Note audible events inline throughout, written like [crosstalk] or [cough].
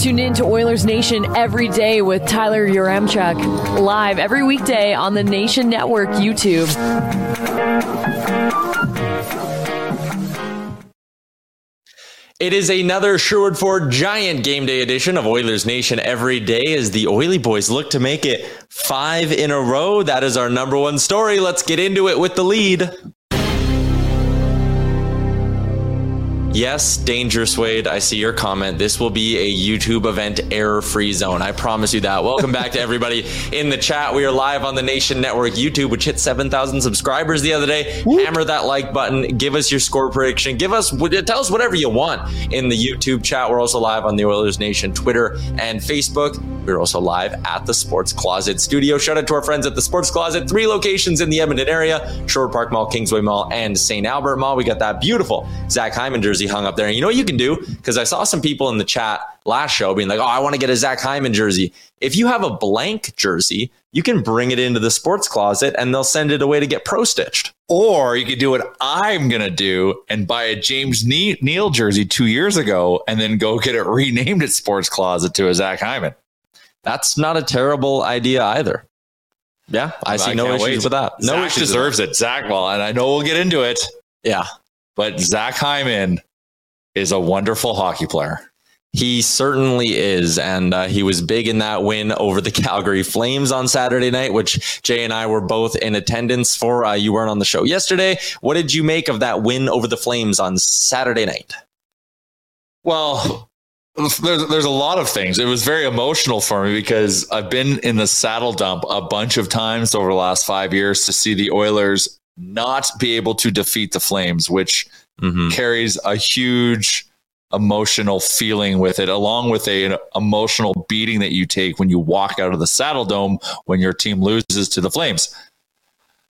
Tuned in to Oilers Nation every day with Tyler Yaremchuk, live every weekday on the Nation Network YouTube. It is another Sherwood Ford Giant Game Day edition of Oilers Nation every day as the Oily Boys look to make it five in a row. That is our number one story. Let's get into it with the lead. Yes, Dangerous Wade, I see your comment. This will be a YouTube event error free zone. I promise you that. Welcome back to everybody in the chat. We are live on the Nation Network YouTube, which hit 7,000 subscribers the other day. Hammer that like button. Give us your score prediction. Give us, tell us whatever you want in the YouTube chat. We're also live on the Oilers Nation Twitter and Facebook. We're also live at the Sports Closet studio. Shout out to our friends at the Sports Closet. Three locations in the Edmonton area Sherwood Park Mall, Kingsway Mall, and St. Albert Mall. We got that beautiful Zach Hyman jersey hung up there. And you know what you can do? Because I saw some people in the chat last show being like, oh, I want to get a Zach Hyman jersey. If you have a blank jersey, you can bring it into the sports closet and they'll send it away to get pro stitched. Or you could do what I'm going to do and buy a James Neal jersey two years ago and then go get it [laughs] renamed at Sports Closet to a Zach Hyman. That's not a terrible idea either. Yeah, I, I see no issues wait. with that. No Zach deserves it. Zach, well, and I know we'll get into it. Yeah. But Zach Hyman is a wonderful hockey player. He certainly is. And uh, he was big in that win over the [laughs] Calgary Flames on Saturday night, which Jay and I were both in attendance for. Uh, you weren't on the show yesterday. What did you make of that win over the Flames on Saturday night? Well, there's, there's a lot of things. It was very emotional for me because I've been in the Saddledome a bunch of times over the last five years to see the Oilers not be able to defeat the Flames, which mm-hmm. carries a huge emotional feeling with it, along with a, an emotional beating that you take when you walk out of the Saddle Dome when your team loses to the Flames.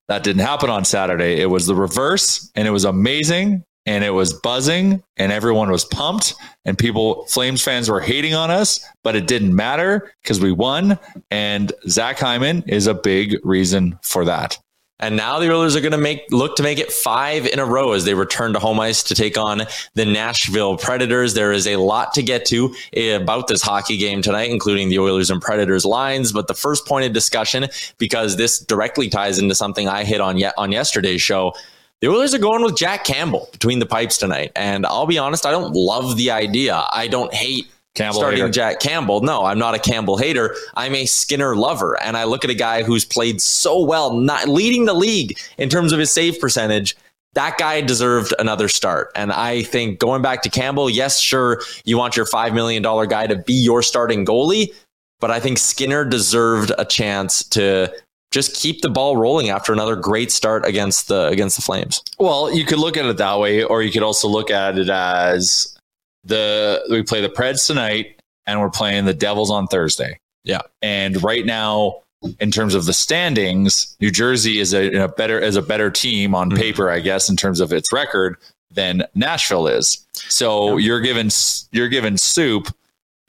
That didn't happen on Saturday. It was the reverse, and it was amazing, and it was buzzing, and everyone was pumped, and people, Flames fans, were hating on us, but it didn't matter because we won, and Zach Hyman is a big reason for that. And now the Oilers are going to make look to make it five in a row as they return to home ice to take on the Nashville Predators. There is a lot to get to eh, about this hockey game tonight, including the Oilers and Predators lines. But the first point of discussion, because this directly ties into something I hit on yet on yesterday's show. The Oilers are going with Jack Campbell between the pipes tonight. And I'll be honest, I don't love the idea. I don't hate Campbell starting hater. Jack Campbell. No, I'm not a Campbell hater. I'm a Skinner lover. And I look at a guy who's played so well, not leading the league in terms of his save percentage. That guy deserved another start. And I think going back to Campbell, yes, sure, you want your $5 million guy to be your starting goalie. But I think Skinner deserved a chance to just keep the ball rolling after another great start against the against the Flames. Well, you could look at it that way, or you could also look at it as the we play the Preds tonight, and we're playing the Devils on Thursday. Yeah. and right now, in terms of the standings, New Jersey is a, in a better is a better team on mm-hmm. paper, I guess, in terms of its record than Nashville is. So you're given you're given Soup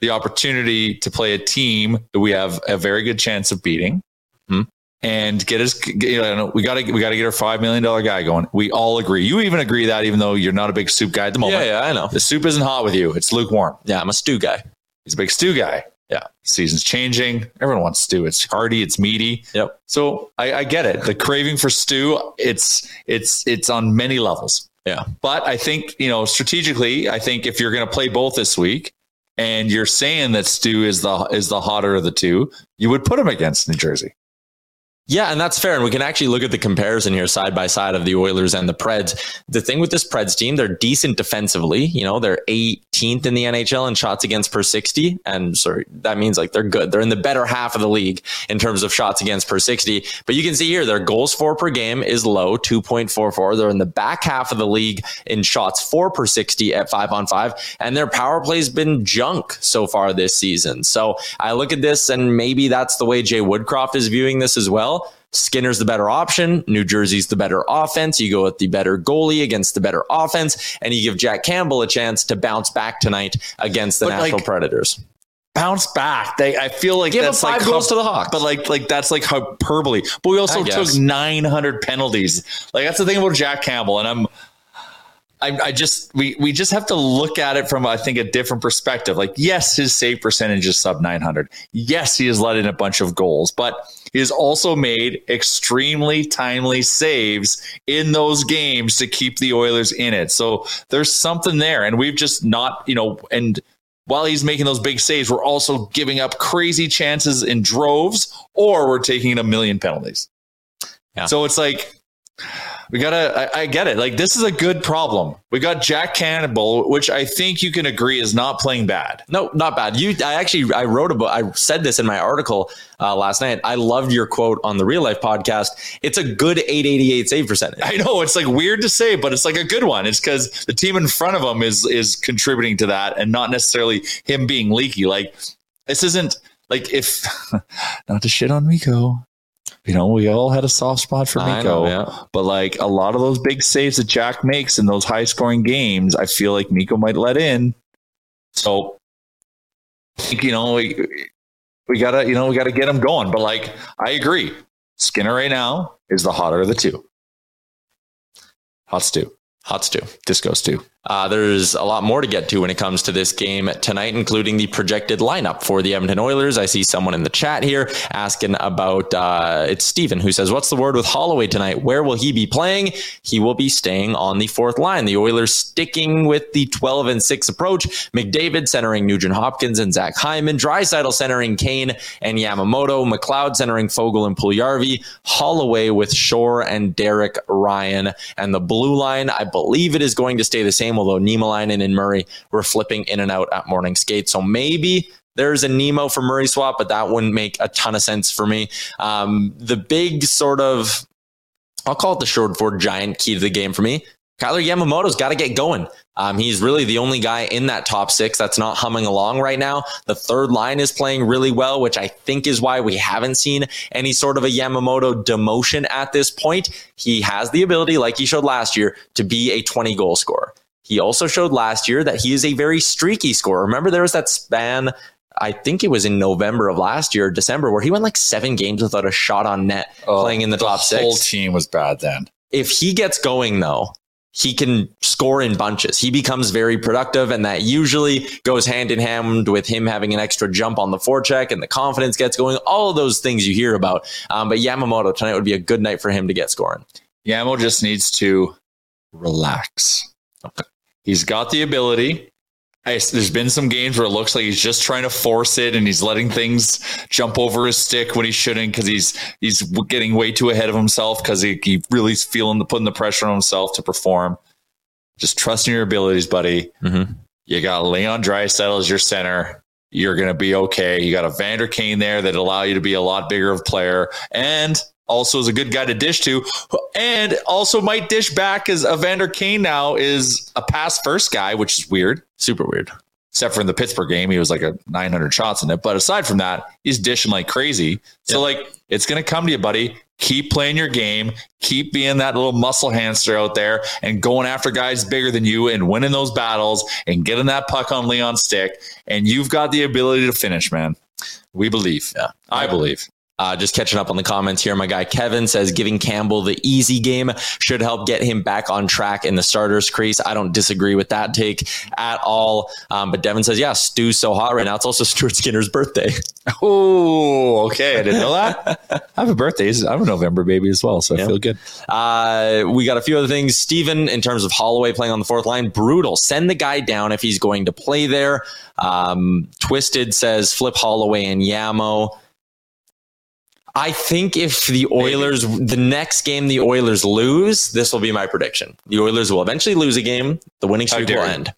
the opportunity to play a team that we have a very good chance of beating. And get us. You know, we got to we got to get our five million dollar guy going. We all agree. You even agree that, even though you're not a big soup guy at the moment. Yeah, yeah, I know. The soup isn't hot with you. It's lukewarm. Yeah, I'm a stew guy. He's a big stew guy. Yeah, season's changing. Everyone wants stew. It's hearty. It's meaty. Yep. So I, I get it. The craving for stew. It's it's it's on many levels. Yeah. But I think, you know, strategically, I think if you're going to play both this week and you're saying that Stu is the is the hotter of the two, you would put him against New Jersey. Yeah, and that's fair. And we can actually look at the comparison here side by side of the Oilers and the Preds. The thing with this Preds team, they're decent defensively. You know, they're 18th in the NHL in shots against per 60. And sorry, that means like they're good. They're in the better half of the league in terms of shots against per 60. But you can see here, their goals for per game is low, 2.44. They're in the back half of the league in shots for per 60 at five on five. And their power play's been junk so far this season. So I look at this and maybe that's the way Jay Woodcroft is viewing this as well. Skinner's the better option. New Jersey's the better offense. You go with the better goalie against the better offense, and you give Jack Campbell a chance to bounce back tonight against the But, Nashville like, Predators. Bounce back. They I feel like Give that's five like goals to the Hawks. But like like that's like hyperbole. But we also took 900 penalties. Like that's the thing about Jack Campbell and I'm I, I just we we just have to look at it from I think a different perspective. Like yes, his save percentage is sub 900. Yes, he has let in a bunch of goals, but he has also made extremely timely saves in those games to keep the Oilers in it. So there's something there, and we've just not you know and. While he's making those big saves, we're also giving up crazy chances in droves, or we're taking a million penalties. Yeah. So it's like we gotta I, I get it like this is a good problem we got Jack Campbell which i think you can agree is not playing bad No, not bad. You, I actually, I wrote about, I said this in my article uh, last night. I loved your quote on the Real Life podcast. It's a good 888 save percentage. i know it's like weird to say but it's like a good one it's because the team in front of him is is contributing to that and not necessarily him being leaky like this isn't like if [laughs] not to shit on Mikko you know we all had a soft spot for Mikko know, yeah. but like a lot of those big saves that jack makes in those high scoring games i feel like Mikko might let in. So I think, you know we, we gotta you know we gotta get him going. But like i agree. Skinner right now is the hotter of the two. Hot stew Hot stew. disco stew Uh, there's a lot more to get to when it comes to this game tonight, including the projected lineup for the Edmonton Oilers. I see someone in the chat here asking about uh, it's Steven who says, What's the word with Holloway tonight? Where will he be playing? He will be staying on the fourth line. The Oilers sticking with the 12 and 6 approach. McDavid centering Nugent Hopkins and Zach Hyman. Draisaitl centering Kane and Yamamoto. McLeod centering Foegele and Puljujärvi. Holloway with Shore and Derek Ryan. And the blue line, I believe it is going to stay the same, although Niemelainen and Murray were flipping in and out at morning skate. So maybe there's a Nemo for Murray swap, but that wouldn't make a ton of sense for me. Um, the big sort of, I'll call it the Sherwood Ford giant key to the game for me. Kailer Yamamoto's got to get going. Um, he's really the only guy in that top six that's not humming along right now. The third line is playing really well, which I think is why we haven't seen any sort of a Yamamoto demotion at this point. He has the ability, like he showed last year, to be a 20 goal scorer. He also showed last year that he is a very streaky scorer. Remember, there was that span, I think it was in November of last year, December, where he went like seven games without a shot on net playing in the, top Oh, whole team was bad then If he gets going, though, he can score in bunches. He becomes very productive, and that usually goes hand in hand with him having an extra jump on the forecheck and the confidence gets going. All of those things you hear about. Um, but Yamamoto tonight would be a good night for him to get scoring. Yamo just needs to relax. He's got the ability. I, there's been some games where it looks like he's just trying to force it and he's letting things jump over his stick when he shouldn't because he's he's getting way too ahead of himself because he, he really is feeling the putting the pressure on himself to perform. Just trust in your abilities, buddy. Mm-hmm. You got Leon Draisaitl as your center. You're going to be okay. You got Evander Kane there that allow you to be a lot bigger of a player and also is a good guy to dish to, and also might dish back as Evander Kane now is a pass first guy, which is weird, super weird. Except for in the Pittsburgh game, he was like a 900 shots in it. But aside from that, he's dishing like crazy. So like, it's gonna come to you, buddy. Keep playing your game. Keep being that little muscle hamster out there and going after guys bigger than you and winning those battles and getting that puck on Leon's stick. And you've got the ability to finish, man. We believe. Yeah. I believe. Uh, just catching up on the comments here. My guy Kevin says giving Campbell the easy game should help get him back on track in the starters crease. I don't disagree with that take at all. Um, but Devin says, yeah, Stu's so hot right now. It's also [laughs] Stuart Skinner's birthday. [laughs] Oh, okay. I didn't know that. I have a birthday. I'm a November baby as well, so I feel good. Uh, we got a few other things. Steven, in terms of Holloway playing on the fourth line, brutal. Send the guy down if he's going to play there. Um, Twisted says flip Holloway and Yamo. I think if the Oilers, the next game the Oilers lose, this will be my prediction. The Oilers will eventually lose a game. The winning streak will end.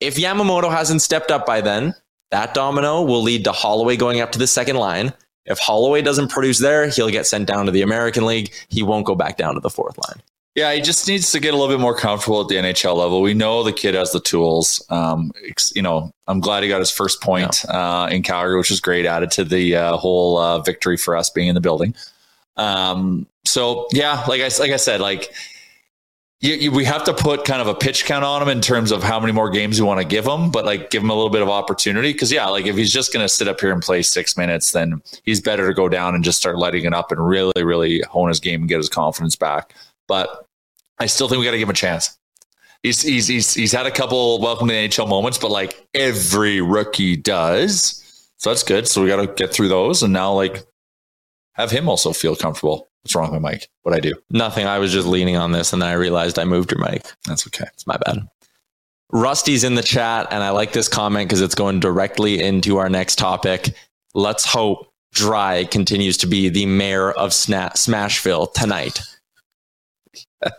If Yamamoto hasn't stepped up by then, that domino will lead to Holloway going up to the second line. If Holloway doesn't produce there, he'll get sent down to the American League. He won't go back down to the fourth line. Yeah, he just needs to get a little bit more comfortable at the NHL level. We know the kid has the tools. Um, you know, I'm glad he got his first point uh, in Calgary, which is great. Added to the uh, whole uh, victory for us being in the building. Um, so yeah, like I like I said, like you, you, we have to put kind of a pitch count on him in terms of how many more games we want to give him, but like give him a little bit of opportunity. Because yeah, like if he's just going to sit up here and play six minutes, then he's better to go down and just start letting it up and really, really hone his game and get his confidence back. But I still think we got to give him a chance. He's, he's he's he's had a couple welcome to the NHL moments, but like every rookie does, so that's good. So we got to get through those, and now like have him also feel comfortable. What's wrong with my mic? What I do? Nothing. I was just leaning on this and then I realized I moved your mic. That's okay. It's my bad. Rusty's in the chat, and I like this comment because it's going directly into our next topic. Let's hope Dry continues to be the mayor of Sna- Smashville tonight.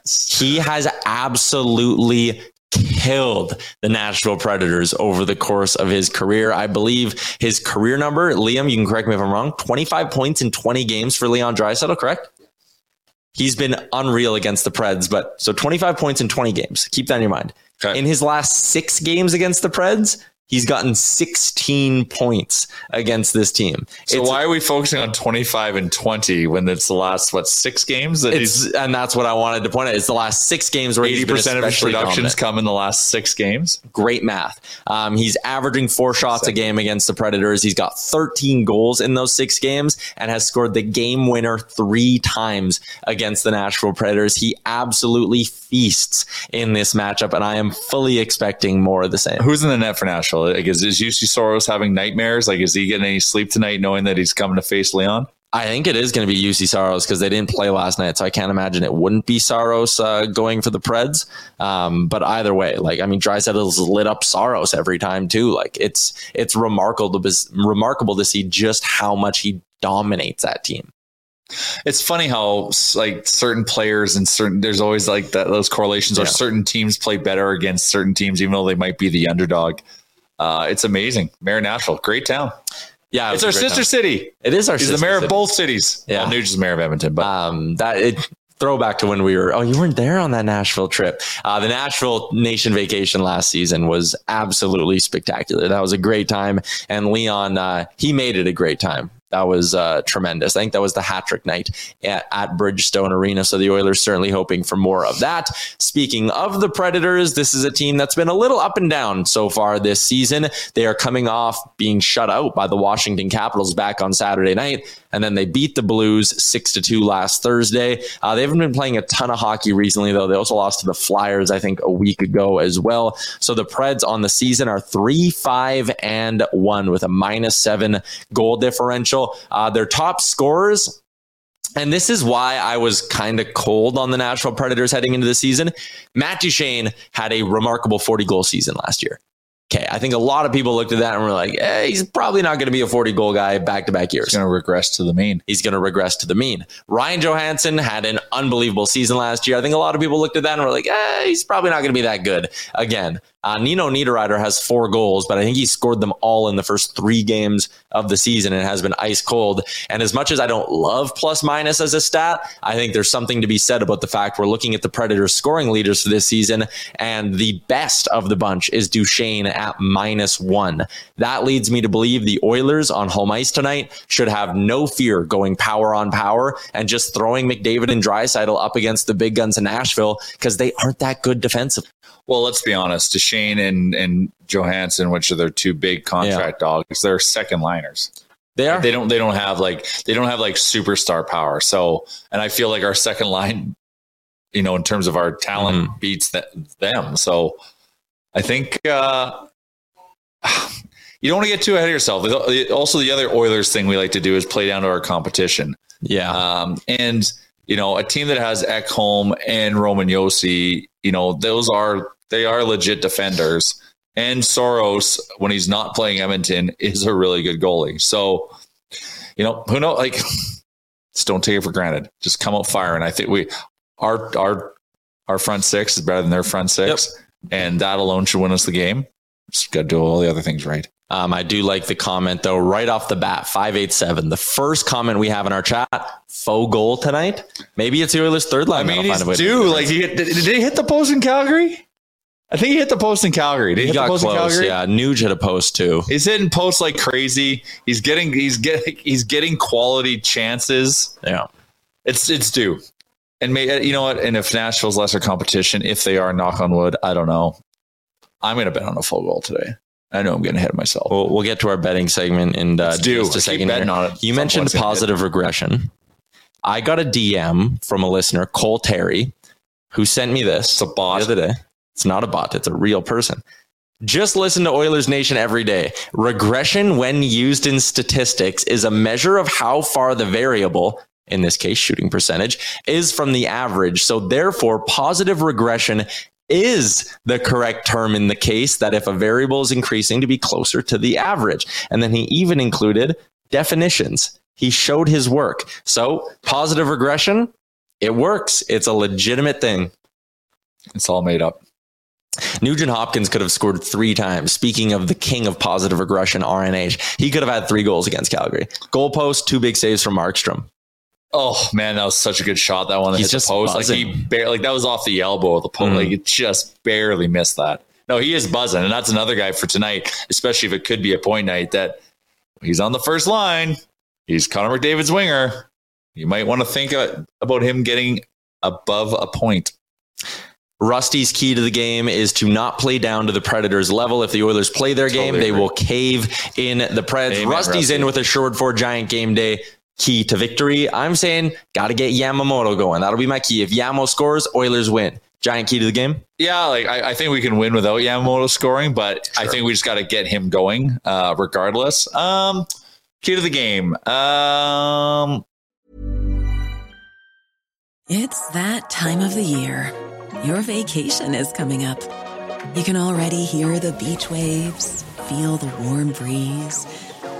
He has absolutely killed the Nashville Predators over the course of his career. I believe his career number, Liam, you can correct me if I'm wrong, 25 points in 20 games for Leon Draisaitl, correct? He's been unreal against the Preds, but so 25 points in 20 games. Keep that in your mind. Okay. In his last six games against the Preds, he's gotten 16 points against this team. So It's- why are we focusing on 25 and 20 when it's the last what six games that he's and that's what I wanted to point out. It's the last six games where 80% he's been of his productions dominant. come in the last six games? Great math. Um, he's averaging four shots a game against the Predators. He's got 13 goals in those six games and has scored the game winner three times against the Nashville Predators. He absolutely feasts in this matchup, and I am fully expecting more of the same. Who's in the net for Nashville? Like, is, is Juuse Saros having nightmares? Like, is he getting any sleep tonight knowing that he's coming to face Leon? I think it is going to be Juuse Saros because they didn't play last night, so I can't imagine it wouldn't be Saros uh, going for the Preds. Um, but either way, like I mean, Draisaitl's lit up Saros every time too. Like it's it's remarkable to remarkable to see just how much he dominates that team. It's funny how like certain players and certain there's always like that those correlations or Yeah. certain teams play better against certain teams even though they might be the underdog. Uh, it's amazing. Mayor Nashville, great town. Yeah, it It's our sister time. city. It is our. Sister city. He's the mayor city. of both cities. Yeah. Well, Nuge is mayor of Edmonton, but um, that it throwback to when we were oh you weren't there on that nashville trip uh, the nashville nation vacation last season was absolutely spectacular that was a great time and leon uh, he made it a great time that was uh, tremendous. I think that was the hat trick night at, at Bridgestone Arena. So the Oilers certainly hoping for more of that. Speaking of the Predators, this is a team that's been a little up and down so far this season. They are coming off being shut out by the Washington Capitals back on Saturday night, and then they beat the Blues six to two last Thursday. Uh, they haven't been playing a ton of hockey recently, though. They also lost to the Flyers, I think, a week ago as well. So the Preds on the season are three, five, and one with a minus seven goal differential. Uh, their top scorers and this is why I was kind of cold on the Nashville Predators heading into the season. Matt Duchene had a remarkable 40 goal season last year. Okay, I think a lot of people looked at that and were like, eh, he's probably not going to be a 40 goal guy back to back years. He's going to regress to the mean. He's going to regress to the mean. Ryan Johansen had an unbelievable season last year. I think a lot of people looked at that and were like, eh, he's probably not going to be that good again. Uh, Nino Niederreiter has four goals, but I think he scored them all in the first three games of the season and has been ice cold. And as much as I don't love plus minus as a stat, I think there's something to be said about the fact we're looking at the Predators scoring leaders for this season, and the best of the bunch is Duchene at minus one. That leads me to believe the Oilers on home ice tonight should have no fear going power on power and just throwing McDavid and Draisaitl up against the big guns in Nashville because they aren't that good defensively. Well, let's be honest. Duchene and and Johansen, which are their two big contract yeah. dogs, they're second liners. They are. They don't. They don't have like they don't have like superstar power. So, and I feel like our second line, you know, in terms of our talent, mm. beats th- them. So, I think uh, [sighs] you don't want to get too ahead of yourself. Also, the other Oilers thing we like to do is play down to our competition. Yeah. Um, and you know, a team that has Ekholm and Roman Josi, you know, those are they are legit defenders. And Saros, when he's not playing Edmonton, is a really good goalie. So, you know, who knows? Like, [laughs] just don't take it for granted. Just come out firing. I think we our our our front six is better than their front six, yep. and that alone should win us the game. Just got to do all the other things right. Um, I do like the comment though, right off the bat, five eight seven. The first comment we have in our chat, Foegoal tonight. Maybe it's the Oilers' third line. I mean, he's due. Like, he did, did he hit the post in Calgary? I think he hit the post in Calgary. Did he, he got close. Yeah, Nuge hit a post too. He's hitting posts like crazy. He's getting he's getting he's getting quality chances. Yeah, it's it's due. And may, you know what? And if Nashville's lesser competition, if they are, knock on wood, I don't know. I'm going to bet on a Foegoal today. I know I'm getting ahead of myself. We'll, we'll get to our betting segment in uh, just a second. You mentioned positive regression. I got a DM from a listener, Cole Terry, who sent me this. It's a bot. The other day. It's not a bot. It's a real person. Just listen to Oilers Nation every day. Regression, when used in statistics, is a measure of how far the variable, in this case, shooting percentage, is from the average. So therefore, positive regression is the correct term in the case that if a variable is increasing to be closer to the average. And then he even included definitions. He showed his work. So positive regression, it works. It's a legitimate thing. It's all made up. Nugent Hopkins could have scored three times. Speaking of the king of positive regression, RNH, he could have had three goals against Calgary. Goalpost, two big saves from Markstrom. Oh man, that was such a good shot. That one that He's just the post. Buzzing. Like he barely, like that was off the elbow of the post. Mm. Like it just barely missed that. No, he is buzzing, and that's another guy for tonight. Especially if it could be a point night. That he's on the first line. He's Connor McDavid's winger. You might want to think about him getting above a point. Rusty's key to the game is to not play down to the Predators' level. If the Oilers play their totally game, agree. they will cave in the Preds. Amen, Rusty's Rusty. in with a Sherwood Ford giant game day key to victory. I'm saying got to get Yamamoto going. That'll be my key. If Yamo scores, Oilers win. Giant key to the game. Yeah, like I, I think we can win without Yamamoto scoring, but sure. I think we just got to get him going, uh, regardless. Um, key to the game. Um, it's that time of the year. Your vacation is coming up. You can already hear the beach waves, feel the warm breeze,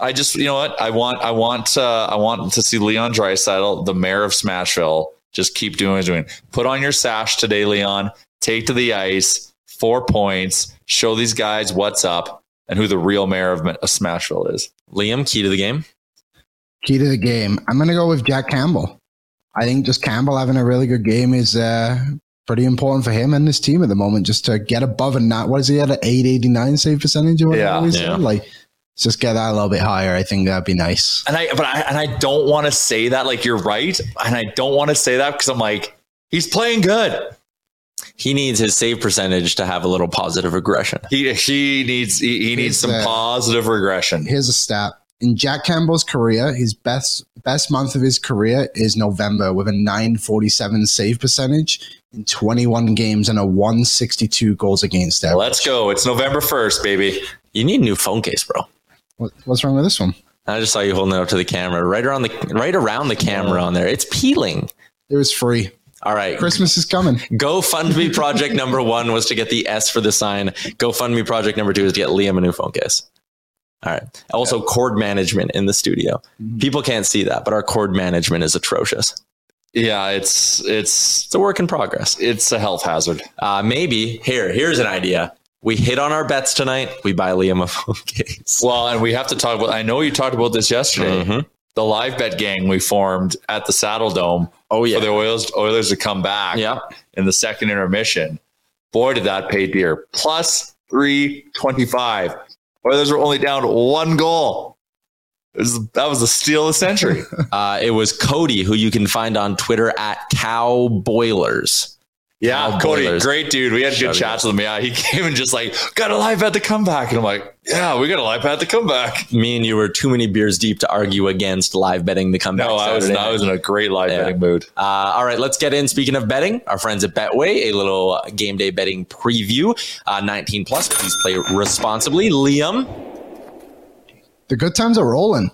I just, you know what? I want, I want, uh, I want to see Leon Draisaitl, the mayor of Smashville, just keep doing what he's doing. Put on your sash today, Leon. Take to the ice, four points. Show these guys what's up and who the real mayor of, of Smashville is. Liam, key to the game. Key to the game. I'm going to go with Jack Campbell. I think just Campbell having a really good game is uh, pretty important for him and his team at the moment. Just to get above a not what is he at an 889 save percentage or whatever? Yeah, he yeah. Like just get that a little bit higher. I think that'd be nice. And I, but I, and I don't want to say that like you're right, and I don't want to say that because I'm like he's playing good. He needs his save percentage to have a little positive regression. He he needs he, he needs some He's, uh, positive regression. Here's a stat. In Jack Campbell's career, his best best month of his career is November with a 947 save percentage in 21 games and a 162 goals against average. Let's go. It's November first, baby. You need a new phone case, bro. What, what's wrong with this one? I just saw you holding it up to the camera, right around the right around the camera on there. It's peeling. It was free. All right. Christmas is coming. GoFundMe [laughs] project number one was to get the S for the sign. GoFundMe project number two is to get Liam a new phone case. All right. Also, cord management in the studio. People can't see that, but our cord management is atrocious. Yeah, it's it's It's a work in progress. it's a health hazard. Uh, maybe here, here's an idea. We hit on our bets tonight. We buy Liam a phone [laughs] case. Well, and we have to talk about. I know you talked about this yesterday. Mhm. The live bet gang we formed at the Saddle Dome Oh yeah, for the Oilers Oilers to come back. yeah. in the second intermission. Boy, did that pay dear. Plus 325. Oilers were only down one goal. Was, that was the steal of the century. [laughs] Uh, it was Cody, who you can find on Twitter at Cow Boilers. Yeah, Cow Cody, Boilers. great dude. We had good Shout chats with him. Yeah, he [laughs] came and just like, got a live at the comeback. And I'm like, yeah, we got a live bet the comeback. Me and you were too many beers deep to argue against live betting the comeback. No, I was, Saturday I was in a great live Yeah. betting mood. Uh, all right, let's get in. Speaking of betting, our friends at Betway, a little uh, game day betting preview. Uh, 19 plus, please play responsibly. Liam, The good times are rolling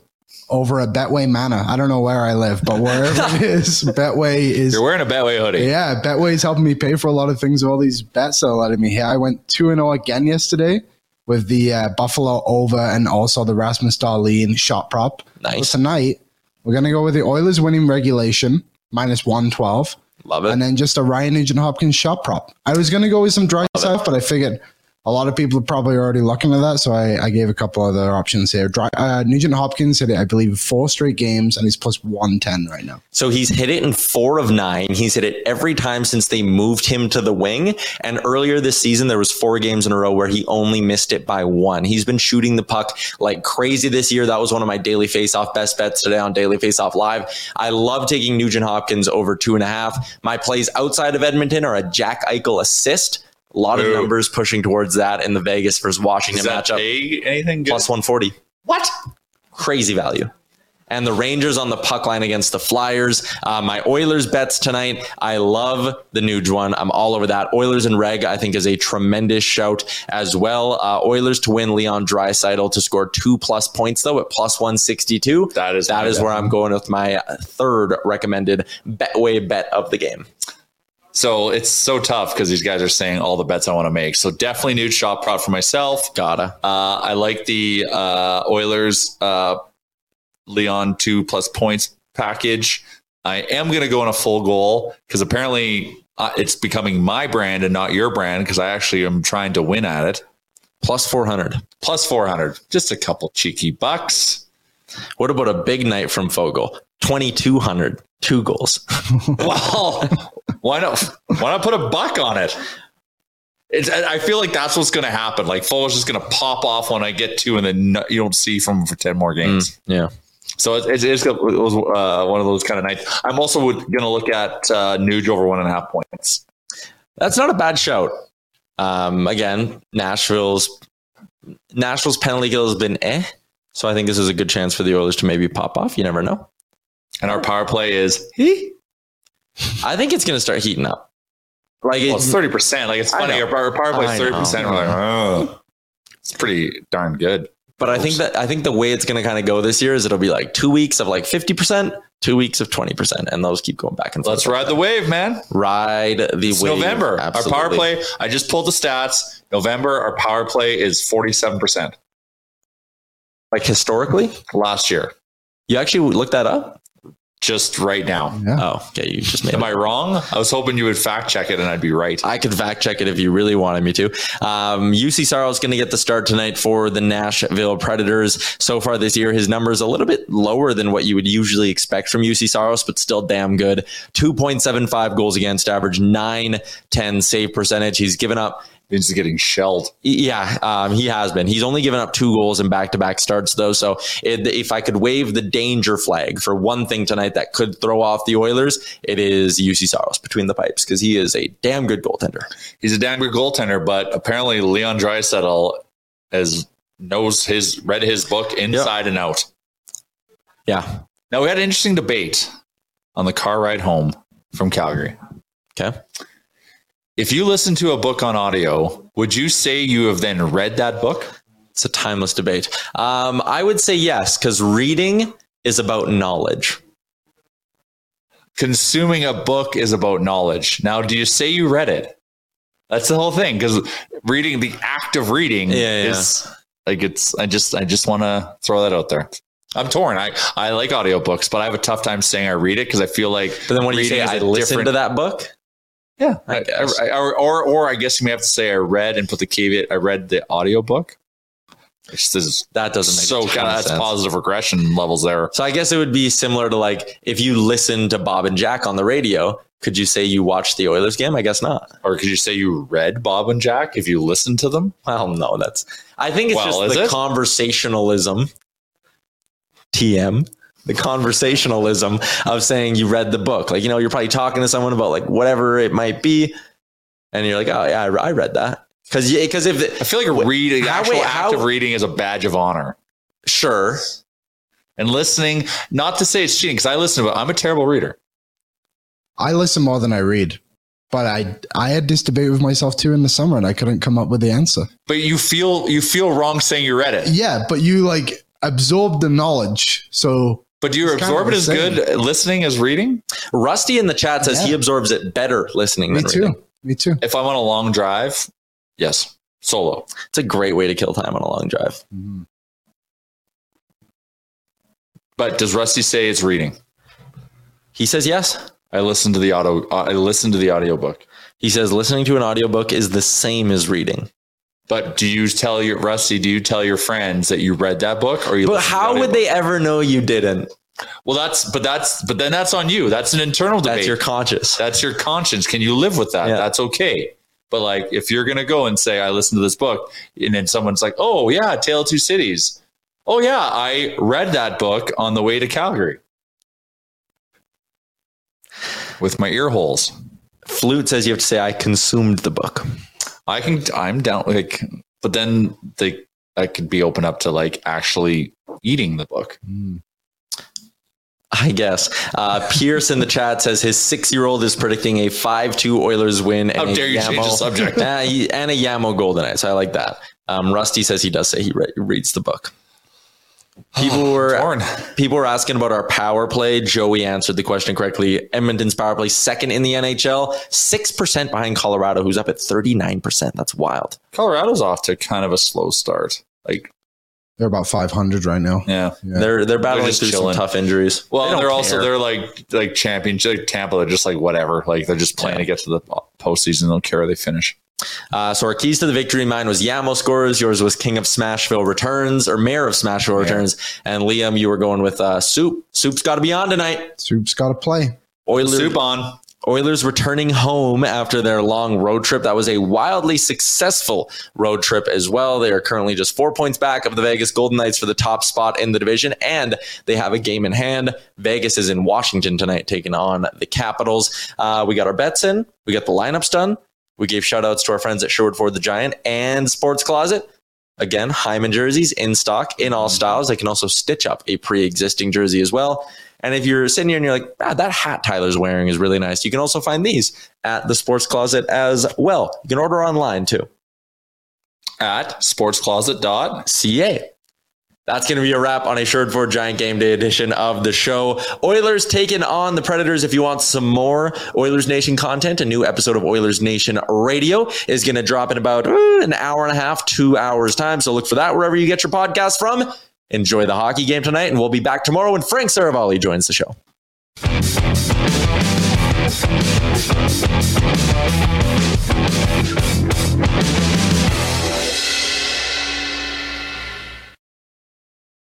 over at Betway Manor. I don't know where I live, but wherever it [laughs] is, Betway is. You're wearing a Betway hoodie. Yeah, Betway is helping me pay for a lot of things. All these bets they're letting me hit. I went two and zero again yesterday with the uh, Buffalo over and also the Rasmus Dahlin shot prop. Nice. So tonight we're gonna go with the Oilers winning regulation minus one twelve, love it. and then just a Ryan Nugent Hopkins shot prop. I was gonna go with some dry stuff, but I figured. A lot of people are probably already looking at that, so I, I gave a couple other options here. Dry, uh, Nugent Hopkins hit it, I believe, four straight games, and he's plus one ten right now. So he's hit it in four of nine. He's hit it every time since they moved him to the wing. And earlier this season, there was four games in a row where he only missed it by one. He's been shooting the puck like crazy this year. That was one of my daily face-off best bets today on Daily Face-Off Live. I love taking Nugent Hopkins over two and a half. My plays outside of Edmonton are a Jack Eichel assist. A lot of numbers pushing towards that in the Vegas versus Washington Does that matchup pay anything good? plus 140. What? Crazy value. And the Rangers on the puck line against the Flyers. Uh, my Oilers bets tonight. I love the Nuge one. I'm all over that. Oilers and Reg, I think, is a tremendous shout as well. Uh, Oilers to win Leon Draisaitl to score two plus points, though, at plus 162. That is that my is bet. where I'm going with my third recommended Betway bet of the game. So it's so tough because these guys are saying all the bets I want to make. So definitely Nuge shot prop for myself. Gotta. Uh, I like the uh, Oilers uh, Leon two plus points package. I am going to go on a Foegoal because apparently uh, it's becoming my brand and not your brand because I actually am trying to win at it. Plus 400. Plus 400, just a couple cheeky bucks. What about a big night from Foegele? 2,200. Two goals. [laughs] well, why not? Why not put a buck on it? It's, I I feel like that's what's going to happen. Like Foles is just going to pop off when I get two, and then you don't see from him for ten more games. yeah. So it, it, it's, it was uh, one of those kind of nights. I'm also going to look at uh, Nuge over one and a half points. That's not a bad shout. Um, again, Nashville's Nashville's penalty kill has been eh. So I think this is a good chance for the Oilers to maybe pop off. You never know. And our power play is I think it's going to start heating up. Like well, it's thirty percent. Like it's funny. Our, power play is thirty percent. We're like, oh, it's pretty darn good. but I think that I think the way it's going to kind of go this year is it'll be like two weeks of like fifty percent, two weeks of twenty percent, and those keep going back and forth. Let's ride the wave, man. ride the It's wave. November. Absolutely. Our power play. I just pulled the stats. November, our power play is forty-seven percent like historically. last year. You actually looked that up? Just right now. Yeah. Oh, okay. You just made. Am it. I wrong? I was hoping you would fact check it and I'd be right. I could fact check it if you really wanted me to. Um, Juuse Saros is going to get the start tonight for the Nashville Predators. So far this year, his number is a little bit lower than what you would usually expect from Juuse Saros, but still damn good. 2.75 goals against average, 9 10 save percentage. He's given up Vince is getting shelled. Yeah, um, he has been. He's only given up two goals in back to back starts, though. So it, if I could wave the danger flag for one thing tonight that could throw off the Oilers, it is Juuse Saros between the pipes because he is a damn good goaltender. He's a damn good goaltender, but apparently Leon Draisaitl has knows his read his book inside and out. Yeah. Now we had an interesting debate on the car ride home from Calgary. Okay. If you listen to a book on audio, would you say you have then read that book? It's a timeless debate. Um, I would say yes because reading is about knowledge. Consuming a book is about knowledge. Now, do you say you read it? That's the whole thing because reading, the act of reading, Yeah, yeah. is like it's. I just, I just want to throw that out there. I'm torn. I, I like audiobooks, but I have a tough time saying I read it because I feel like. But then when you say I listen different- to that book, Yeah, I I, guess. I- or, or or I guess you may have to say I read and put the caveat. I read the audiobook. It's this is that doesn't make so kind of of that's sense. positive regression levels there. So I guess it would be similar to like if you listen to Bob and Jack on the radio, could you say you watched the Oilers game? I guess not. Or could you say you read Bob and Jack if you listened to them? Well, no, that's. I think it's Well, just the it? conversationalism. TM, the conversationalism of saying you read the book. Like you know, you're probably talking to someone about like whatever it might be, and you're like, oh yeah, I, I read that because because if I feel like reading, the How- actual wait, act how- of reading is a badge of honor. sure, And listening, not to say it's cheating, because I listen, but I'm a terrible reader. I listen more than I read. But I I had this debate with myself too in the summer and I couldn't come up with the answer. But you feel you feel wrong saying you read it. Yeah, but you like absorb the knowledge. So But do you It's kind absorb of it as good listening as reading? Rusty in the chat says he absorbs it better listening me than too. reading. Me too. If I'm on a long drive, yes, solo. It's a great way to kill time on a long drive. But does Rusty say it's reading? He says yes. I listen to the auto. Uh, I listen to the audiobook. He says listening to an audiobook is the same as reading. But do you tell your Rusty? Do you tell your friends that you read that book, or you? But listen to the how would they ever know you didn't? Well, that's but that's but then that's on you. That's an internal debate. That's your conscience. That's your conscience. Can you live with that? Yeah. That's okay. But like, if you're gonna go and say, "I listened to this book," and then someone's like, "Oh yeah, Tale of Two Cities." Oh yeah, I read that book on the way to Calgary with my ear holes. Flute says you have to say I consumed the book. I can. I'm down. Like, but then they I could be open up to like actually eating the book. I guess. Uh, [laughs] Pierce in the chat says his six-year-old is predicting a five-two Oilers win. How and a dare you change the subject. [laughs] And a Yamo Golden Eye. So I like that. Um, Rusty says he does say he re- reads the book. [sighs] People [sighs] were Torn. [laughs] people were asking about our power play. Joey answered the question correctly. Edmonton's power play second in the NHL, six percent behind Colorado, who's up at thirty nine percent. That's wild. Colorado's off to kind of a slow start. Like, they're about 500 right now. yeah. Yeah. They're they're battling just through chilling. some tough injuries. Well, they they're also they're like like championship like Tampa. They're just like whatever. Like they're just playing Yeah. to get to the postseason. They don't care where they finish. Uh, so our keys to the victory. Mine was Yamo scores. Yours was King of Smashville returns or Mayor of Smashville returns. And Liam, you were going with uh, Soup. Soup's got to be on tonight. Soup's got to play. Oilers, Soup on. Oilers returning home after their long road trip. That was a wildly successful road trip as well. They are currently just four points back of the Vegas Golden Knights for the top spot in the division, and they have a game in hand. Vegas is in Washington tonight, taking on the Capitals. Uh, we got our bets in, we got the lineups done. We gave shout outs to our friends at Sherwood Ford the Giant and Sports Closet. Again, Hyman jerseys in stock in all styles. They can also stitch up a pre existing jersey as well. And if you're sitting here and you're like, ah, that hat Tyler's wearing is really nice, you can also find these at the Sports Closet as well. You can order online too. At sportscloset.ca. That's going to be a wrap on a Sherwood Ford Giant Game Day edition of the show. Oilers taking on the Predators. If you want some more Oilers Nation content, a new episode of Oilers Nation Radio is going to drop in about uh, an hour and a half, two hours time. So look for that wherever you get your podcast from. Enjoy the hockey game tonight, and we'll be back tomorrow when Frank Seravalli joins the show.